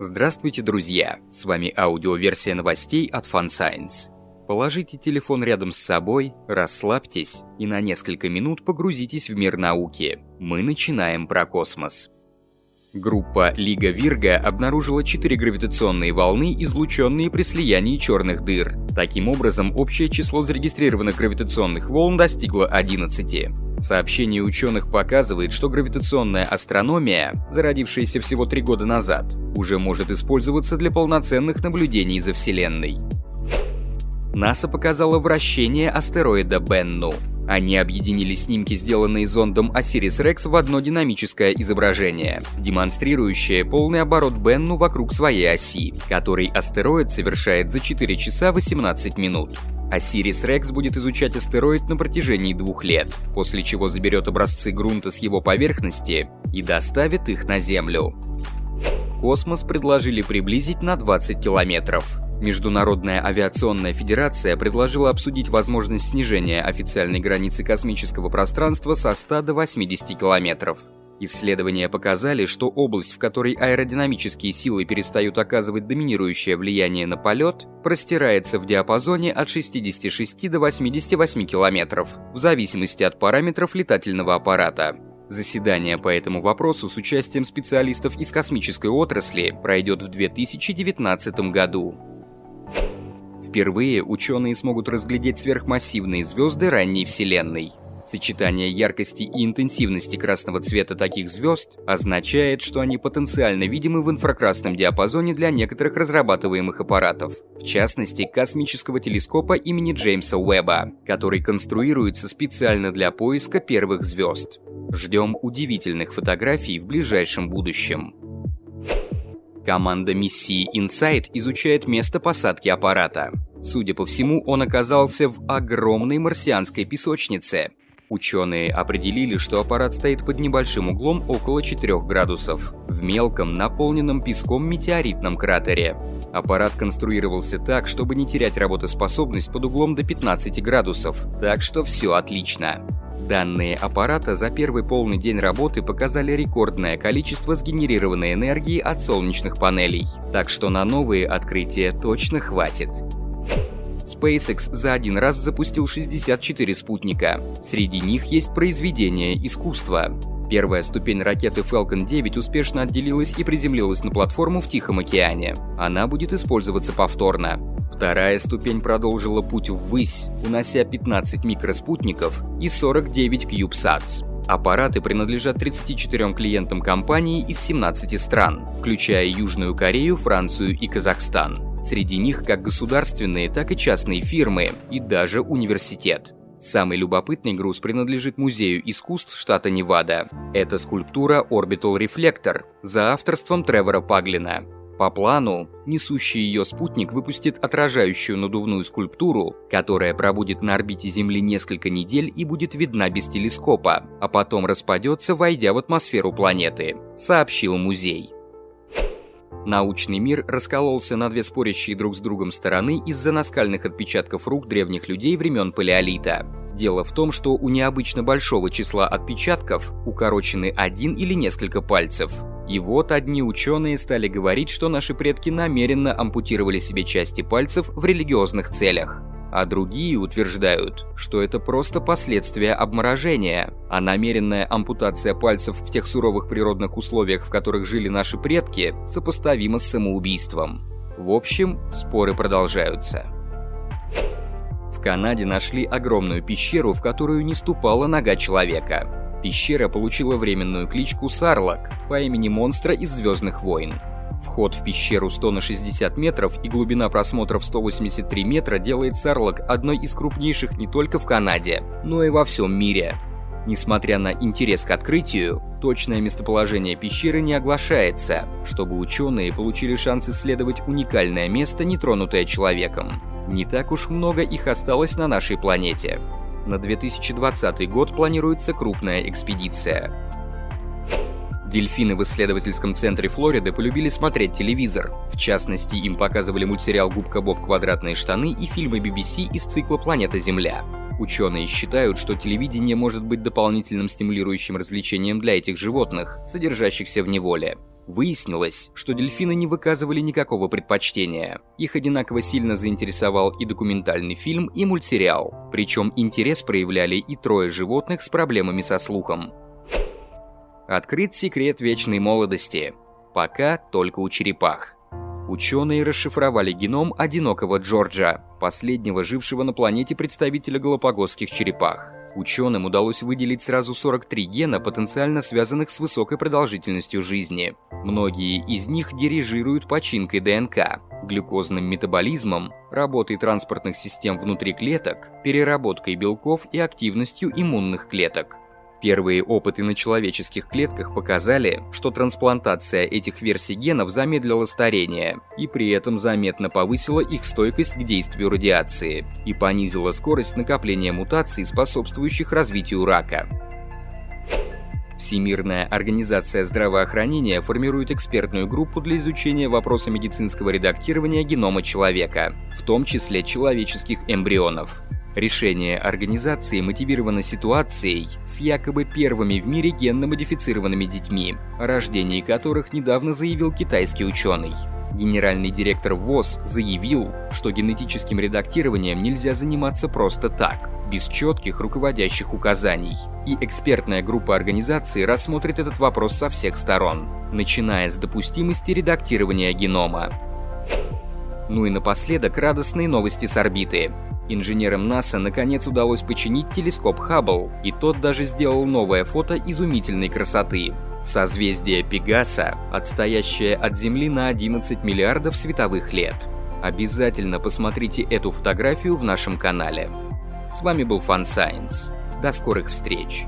Здравствуйте, друзья! С вами аудиоверсия новостей от Fun Science. Положите телефон рядом с собой, расслабьтесь и на несколько минут погрузитесь в мир науки. Мы начинаем про космос. Группа Лига Вирга обнаружила четыре гравитационные волны, излученные при слиянии черных дыр. Таким образом, общее число зарегистрированных гравитационных волн достигло 11. Сообщение ученых показывает, что гравитационная астрономия, зародившаяся всего три года назад, уже может использоваться для полноценных наблюдений за Вселенной. НАСА показала вращение астероида Бенну. Они объединили снимки, сделанные зондом Osiris-Rex в одно динамическое изображение, демонстрирующее полный оборот Бенну вокруг своей оси, который астероид совершает за 4 часа 18 минут. Osiris-Rex будет изучать астероид на протяжении двух лет, после чего заберет образцы грунта с его поверхности и доставит их на Землю. Космос предложили приблизить на 20 километров. Международная авиационная федерация предложила обсудить возможность снижения официальной границы космического пространства со 100 до 80 километров. Исследования показали, что область, в которой аэродинамические силы перестают оказывать доминирующее влияние на полет, простирается в диапазоне от 66 до 88 километров, в зависимости от параметров летательного аппарата. Заседание по этому вопросу с участием специалистов из космической отрасли пройдет в 2019 году. Впервые ученые смогут разглядеть сверхмассивные звезды ранней Вселенной. Сочетание яркости и интенсивности красного цвета таких звезд означает, что они потенциально видимы в инфракрасном диапазоне для некоторых разрабатываемых аппаратов, в частности, космического телескопа имени Джеймса Уэбба, который конструируется специально для поиска первых звезд. Ждем удивительных фотографий в ближайшем будущем. Команда миссии Insight изучает место посадки аппарата. Судя по всему, он оказался в огромной марсианской песочнице. Ученые определили, что аппарат стоит под небольшим углом около 4 градусов, в мелком, наполненном песком метеоритном кратере. Аппарат конструировался так, чтобы не терять работоспособность под углом до 15 градусов, так что все отлично. Данные аппарата за первый полный день работы показали рекордное количество сгенерированной энергии от солнечных панелей, так что на новые открытия точно хватит. SpaceX за один раз запустил 64 спутника. Среди них есть произведения искусства. Первая ступень ракеты Falcon 9 успешно отделилась и приземлилась на платформу в Тихом океане. Она будет использоваться повторно. Вторая ступень продолжила путь ввысь, унося 15 микроспутников и 49 CubeSats. Аппараты принадлежат 34 клиентам компании из 17 стран, включая Южную Корею, Францию и Казахстан. Среди них как государственные, так и частные фирмы и даже университет. Самый любопытный груз принадлежит Музею искусств штата Невада. Это скульптура Orbital Reflector за авторством Тревора Паглина. По плану, несущий ее спутник выпустит отражающую надувную скульптуру, которая пробудет на орбите Земли несколько недель и будет видна без телескопа, а потом распадется, войдя в атмосферу планеты, сообщил музей. Научный мир раскололся на две спорящие друг с другом стороны из-за наскальных отпечатков рук древних людей времен Палеолита. Дело в том, что у необычно большого числа отпечатков укорочены один или несколько пальцев – и вот одни ученые стали говорить, что наши предки намеренно ампутировали себе части пальцев в религиозных целях. А другие утверждают, что это просто последствия обморожения, а намеренная ампутация пальцев в тех суровых природных условиях, в которых жили наши предки, сопоставима с самоубийством. В общем, споры продолжаются. В Канаде нашли огромную пещеру, в которую не ступала нога человека. Пещера получила временную кличку Сарлок по имени монстра из «Звездных войн». Вход в пещеру 100 на 60 метров и глубина просмотров 183 метра делает Сарлок одной из крупнейших не только в Канаде, но и во всем мире. Несмотря на интерес к открытию, точное местоположение пещеры не оглашается, чтобы ученые получили шанс исследовать уникальное место, нетронутое человеком. Не так уж много их осталось на нашей планете. На 2020 год планируется крупная экспедиция. Дельфины в исследовательском центре Флориды полюбили смотреть телевизор. В частности, им показывали мультсериал «Губка Боб. Квадратные штаны» и фильмы BBC из цикла «Планета Земля». Ученые считают, что телевидение может быть дополнительным стимулирующим развлечением для этих животных, содержащихся в неволе. Выяснилось, что дельфины не выказывали никакого предпочтения. Их одинаково сильно заинтересовал и документальный фильм, и мультсериал. Причем интерес проявляли и трое животных с проблемами со слухом. Открыт секрет вечной молодости. Пока только у черепах. Ученые расшифровали геном одинокого Джорджа, последнего жившего на планете представителя галапагосских черепах. Ученым удалось выделить сразу 43 гена, потенциально связанных с высокой продолжительностью жизни. Многие из них дирижируют починкой ДНК, глюкозным метаболизмом, работой транспортных систем внутри клеток, переработкой белков и активностью иммунных клеток. Первые опыты на человеческих клетках показали, что трансплантация этих версий генов замедлила старение и при этом заметно повысила их стойкость к действию радиации и понизила скорость накопления мутаций, способствующих развитию рака. Всемирная организация здравоохранения формирует экспертную группу для изучения вопроса медицинского редактирования генома человека, в том числе человеческих эмбрионов. Решение организации мотивировано ситуацией с якобы первыми в мире генно-модифицированными детьми, о рождении которых недавно заявил китайский ученый. Генеральный директор ВОЗ заявил, что генетическим редактированием нельзя заниматься просто так, без четких руководящих указаний. И экспертная группа организации рассмотрит этот вопрос со всех сторон, начиная с допустимости редактирования генома. Ну и напоследок радостные новости с орбиты. Инженерам НАСА наконец удалось починить телескоп Хаббл, и тот даже сделал новое фото изумительной красоты. Созвездие Пегаса, отстоящее от Земли на 11 миллиардов световых лет. Обязательно посмотрите эту фотографию в нашем канале. С вами был Fun Science. До скорых встреч!